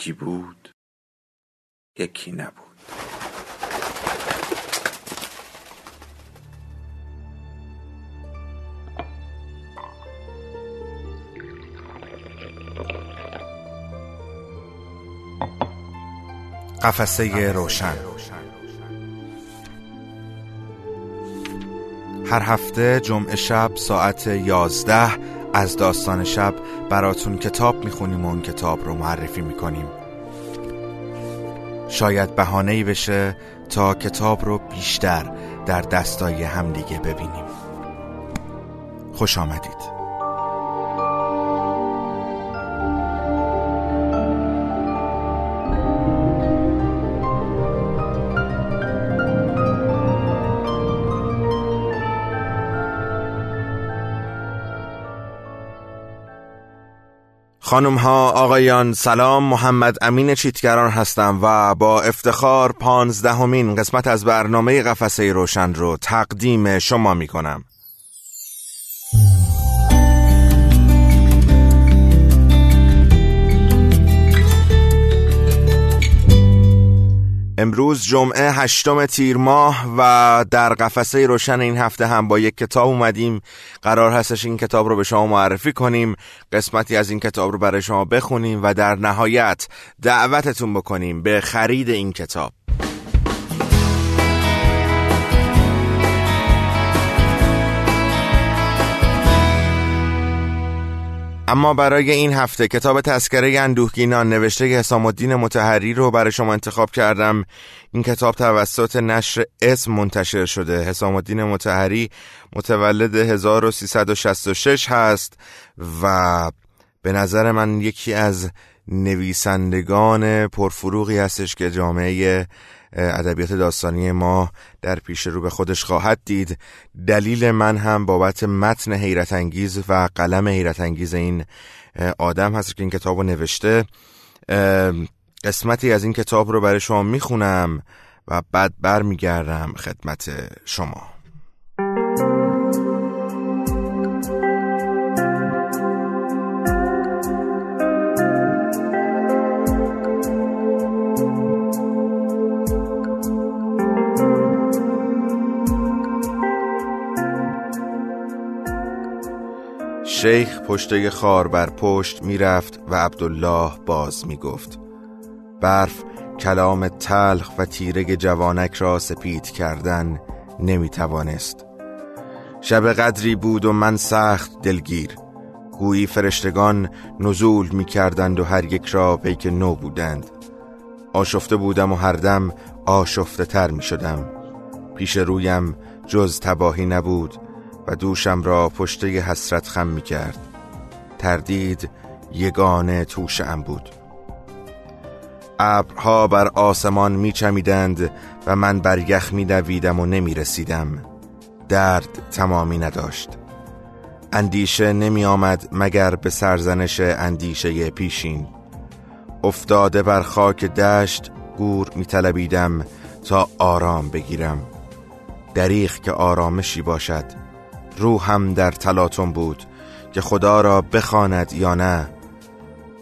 یکی بود یکی نبود. قفسه روشن. هر هفته جمعه شب ساعت یازده از داستان شب براتون کتاب می‌خونیم و اون کتاب رو معرفی می‌کنیم. شاید بهانه بشه تا کتاب رو بیشتر در دستای همدیگه ببینیم. خوش آمدید. خانم ها آقایان سلام محمد امین چیتگران هستم و با افتخار پانزدهمین قسمت از برنامه قفسه روشن رو تقدیم شما می کنم امروز جمعه هشتم تیر ماه و در قفسه روشن این هفته هم با یک کتاب اومدیم. قرار هستش این کتاب رو به شما معرفی کنیم قسمتی از این کتاب رو برای شما بخونیم و در نهایت دعوتتون بکنیم به خرید این کتاب. اما برای این هفته کتاب تذکره اندوهگینان نوشته حسام الدین متحری رو برای شما انتخاب کردم. این کتاب توسط نشر اسم منتشر شده. حسام الدین متحری متولد 1366 هست و به نظر من یکی از نویسندگان پرفروغی هستش که جامعه ادبیات داستانی ما در پیش رو به خودش خواهد دید. دلیل من هم بابت متن حیرت انگیز و قلم حیرت انگیز این آدم هست که این کتاب رو نوشته. قسمتی از این کتاب رو برای شما می‌خونم و بعد برمیگردم خدمت شما. شیخ پشته خار بر پشت می‌رفت و عبدالله باز می‌گفت. برف کلام تلخ و تیرگ جوانک را سپید کردن نمی‌توانست. شب قدری بود و من سخت دلگیر. گویی فرشتگان نزول می‌کردند و هر یک را پیک نو بودند. آشفته بودم و هر دم آشفته تر می شدم پیش رویم جز تباهی نبود. دوشم را پشته حسرت خم می کرد تردید یگانه توشم بود. ابرها بر آسمان می چمیدند و من بر یخ می دویدم و نمی رسیدم درد تمامی نداشت. اندیشه نمی آمد مگر به سرزنش اندیشه پیشین. افتاده بر خاک دشت گور می طلبیدم تا آرام بگیرم. دریخ که آرامشی باشد. روحم در تلاطم بود که خدا را بخواند یا نه.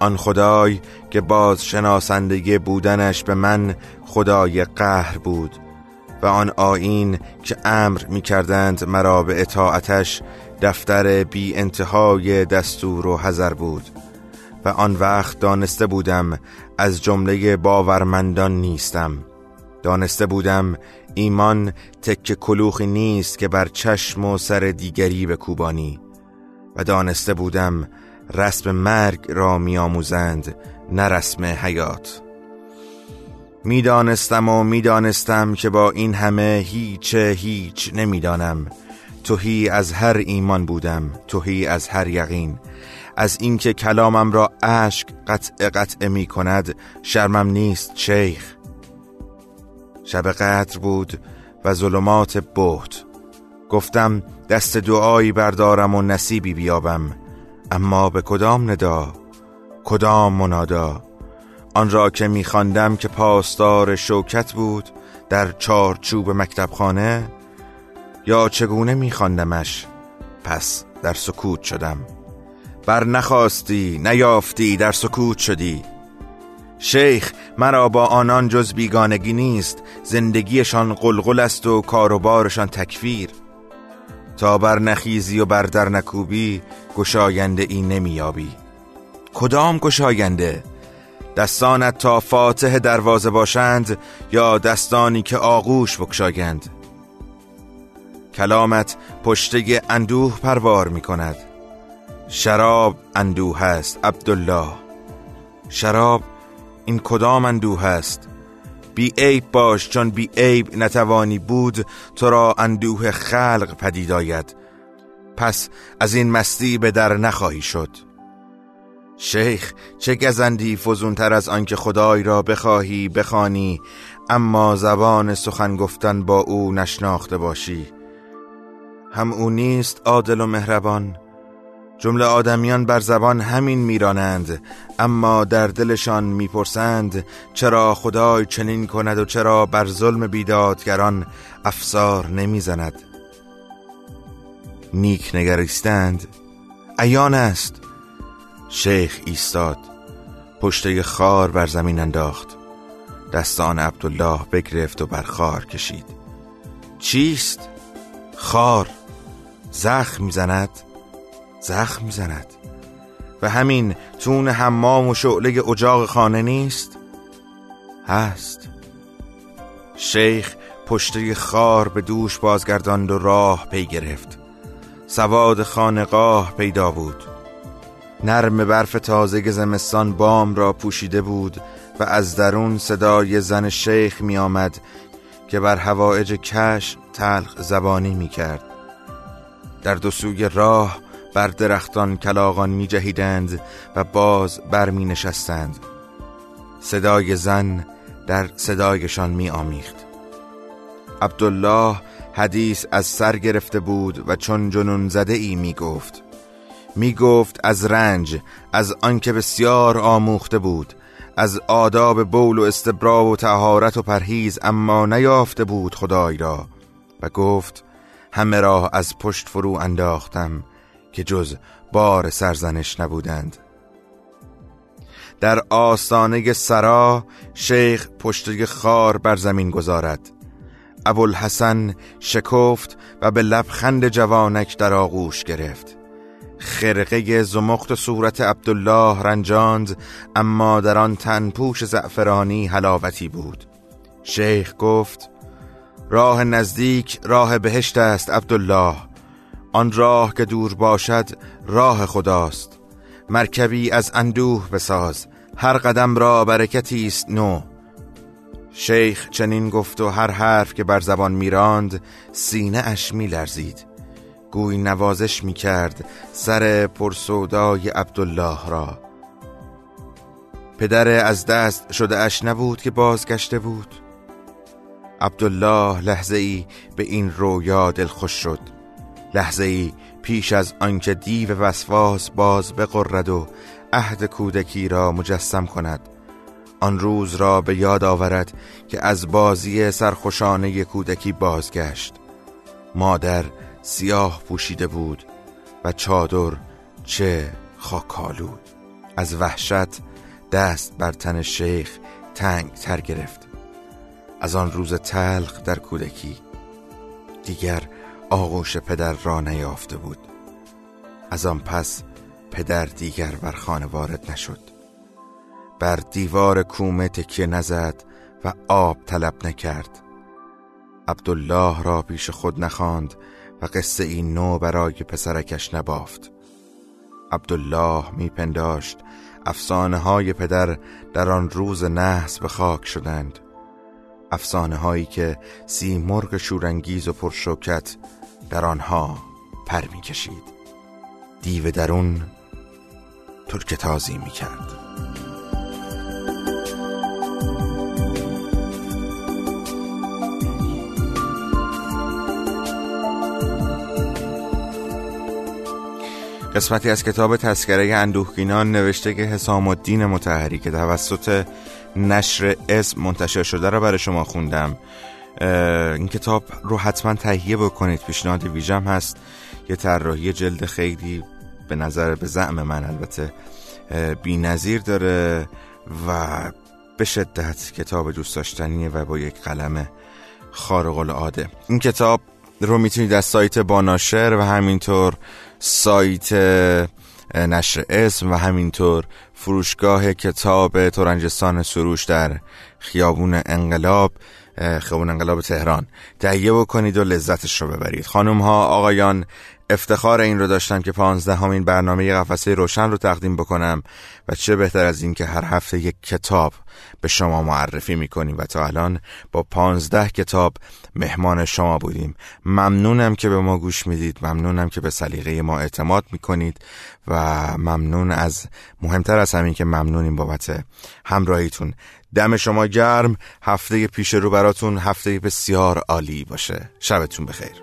آن خدای که باز شناسندگی بودنش به من خدای قهر بود و آن آین که امر می کردند مرا به اطاعتش دفتر بی انتهای دستور و حذر بود و آن وقت دانسته بودم از جمله باورمندان نیستم. دانسته بودم ایمان تک کلوخی نیست که بر چشم و سر دیگری به کوبانی و دانسته بودم رسم مرگ را میآموزند نه رسم حیات. می‌دانستم و می‌دانستم که با این همه هیچ هیچ نمی‌دانم. توهی از هر ایمان بودم توهی از هر یقین. از اینکه کلامم را اشک قطع قطع می کند شرمم نیست شیخ. شب قدر بود و ظلمات بهت. گفتم دست دعایی بردارم و نصیبی بیابم. اما به کدام ندا؟ کدام منادا؟ آن را که میخواندم که پاسدار شوکت بود در چارچوب مکتبخانه؟ یا چگونه میخواندمش؟ پس در سکوت شدم. بر نخواستی نیافتی در سکوت شدی. شیخ مرا با آنان جز بیگانگی نیست زندگیشان قلقل است و کاروبارشان تکفیر. تا بر نخیزی و بر در نکوبی گشاینده ای نمیابی کدام گشاینده؟ دستانت تا فاتح دروازه باشند یا دستانی که آغوش بکشایند کلامت پشته اندوه پروار می کند شراب اندوه است عبدالله. شراب این کدام اندوه است؟ بی عیب باش چون بی عیب نتوانی بود تو را اندوه خلق پدید آید. پس از این مستی به در نخواهی شد. شیخ چه گزندی فزونتر از آنکه خدای را بخواهی بخوانی اما زبان سخن گفتن با او نشناخته باشی. هم او نیست عادل و مهربان جمله آدمیان بر زبان همین میرانند اما در دلشان می‌پرسند چرا خدای چنین کند و چرا بر ظلم بیدادگران افسار نمی‌زند؟ نیک نگریستند ایان است. شیخ ایستاد پشته خار بر زمین انداخت دستان عبدالله بگرفت و بر خار کشید. چیست؟ خار زخم می‌زند؟ زخم می‌زند و همین تون حمام و شعله اجاق خانه نیست؟ هست. شیخ پشته خار به دوش بازگرداند و راه پی گرفت. سواد خانقاه پیدا بود. نرم برف تازه زمستان بام را پوشیده بود و از درون صدای زن شیخ می آمد که بر هوایج کش تلخ زبانی می کرد. در دو سوی راه بر درختان کلاغان می جهیدند و باز بر می نشستند صدای زن در صدایشان می آمیخت عبدالله حدیث از سر گرفته بود و چون جنون زده ای می گفت می گفت از رنج از آنکه بسیار آموخته بود از آداب بول و استبرا و تهارت و پرهیز اما نیافته بود خدای را. و گفت همه را از پشت فرو انداختم. که جز بار سرزنش نبودند. در آستانه سرا شیخ پشت خار بر زمین گذارد. ابوالحسن شکفت و به لبخند جوانک در آغوش گرفت. خرقه زمخت صورت عبدالله رنجاند اما در آن پوش زعفرانی حلاوتی بود. شیخ گفت راه نزدیک راه بهشت است عبدالله. آن راه که دور باشد راه خداست. مرکبی از اندوه بساز هر قدم را برکتی است نو. شیخ چنین گفت و هر حرف که بر زبان میراند سینه اش می لرزید گوی نوازش می کرد سر پرسودای عبدالله را. پدر از دست شده اش نبود که بازگشته بود. عبدالله لحظه ای به این رویا دلخوش شد. لحظه ای پیش از آنکه دیو وسواس باز بقرد و عهد کودکی را مجسم کند. آن روز را به یاد آورد که از بازی سرخوشانه کودکی بازگشت. مادر سیاه پوشیده بود و چادر چه خاکالود از وحشت دست بر تن شیخ تنگ تر گرفت. از آن روز تلخ در کودکی. دیگر آغوش پدر را نیافته بود. از آن پس پدر دیگر بر خانه وارد نشد. بر دیوار کومه تکیه نزد و آب طلب نکرد. عبدالله را پیش خود نخواند و قصه این نو برای پسرکش نبافت. عبدالله میپنداشت افسانه های پدر در آن روز نحس به خاک شدند. افسانه هایی که سی مرغ شورانگیز و پرشوکت در آنها پر می کشید دیو درون ترک تازی می کرد قسمتی از کتاب تسکره اندوهگینان نوشته که حسام الدین متحری که توسط نشر اسم منتشر شده را برای شما خوندم. این کتاب رو حتما تهیه بکنید. پیشنهاد ویژم هست. یه طراحی جلد خیلی به نظر به زعم من البته بی نظیر داره و به شدت کتاب دوست داشتنیه و با یک قلم خارق العاده این کتاب رو می‌تونید از سایت باناشر و همینطور سایت نشر اسم و همینطور فروشگاه کتاب تورنجستان سروش در خیابون انقلاب خیابون انقلاب تهران. تهیه بکنید و لذتش رو ببرید. خانم ها آقایان افتخار این رو داشتم که پانزدهمین برنامه قفسه روشن رو تقدیم بکنم و چه بهتر از این که هر هفته یک کتاب به شما معرفی می‌کنیم و تا الان با پانزده کتاب مهمان شما بودیم. ممنونم که به ما گوش می‌دید. ممنونم که به سلیقه ما اعتماد می‌کنید و ممنون از مهمتر از همین که ممنونیم بابت همراهیتون. دم شما گرم. هفته پیش رو براتون. هفته بسیار عالی باشه. شبتون بخیر.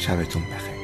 شبتون بخیر.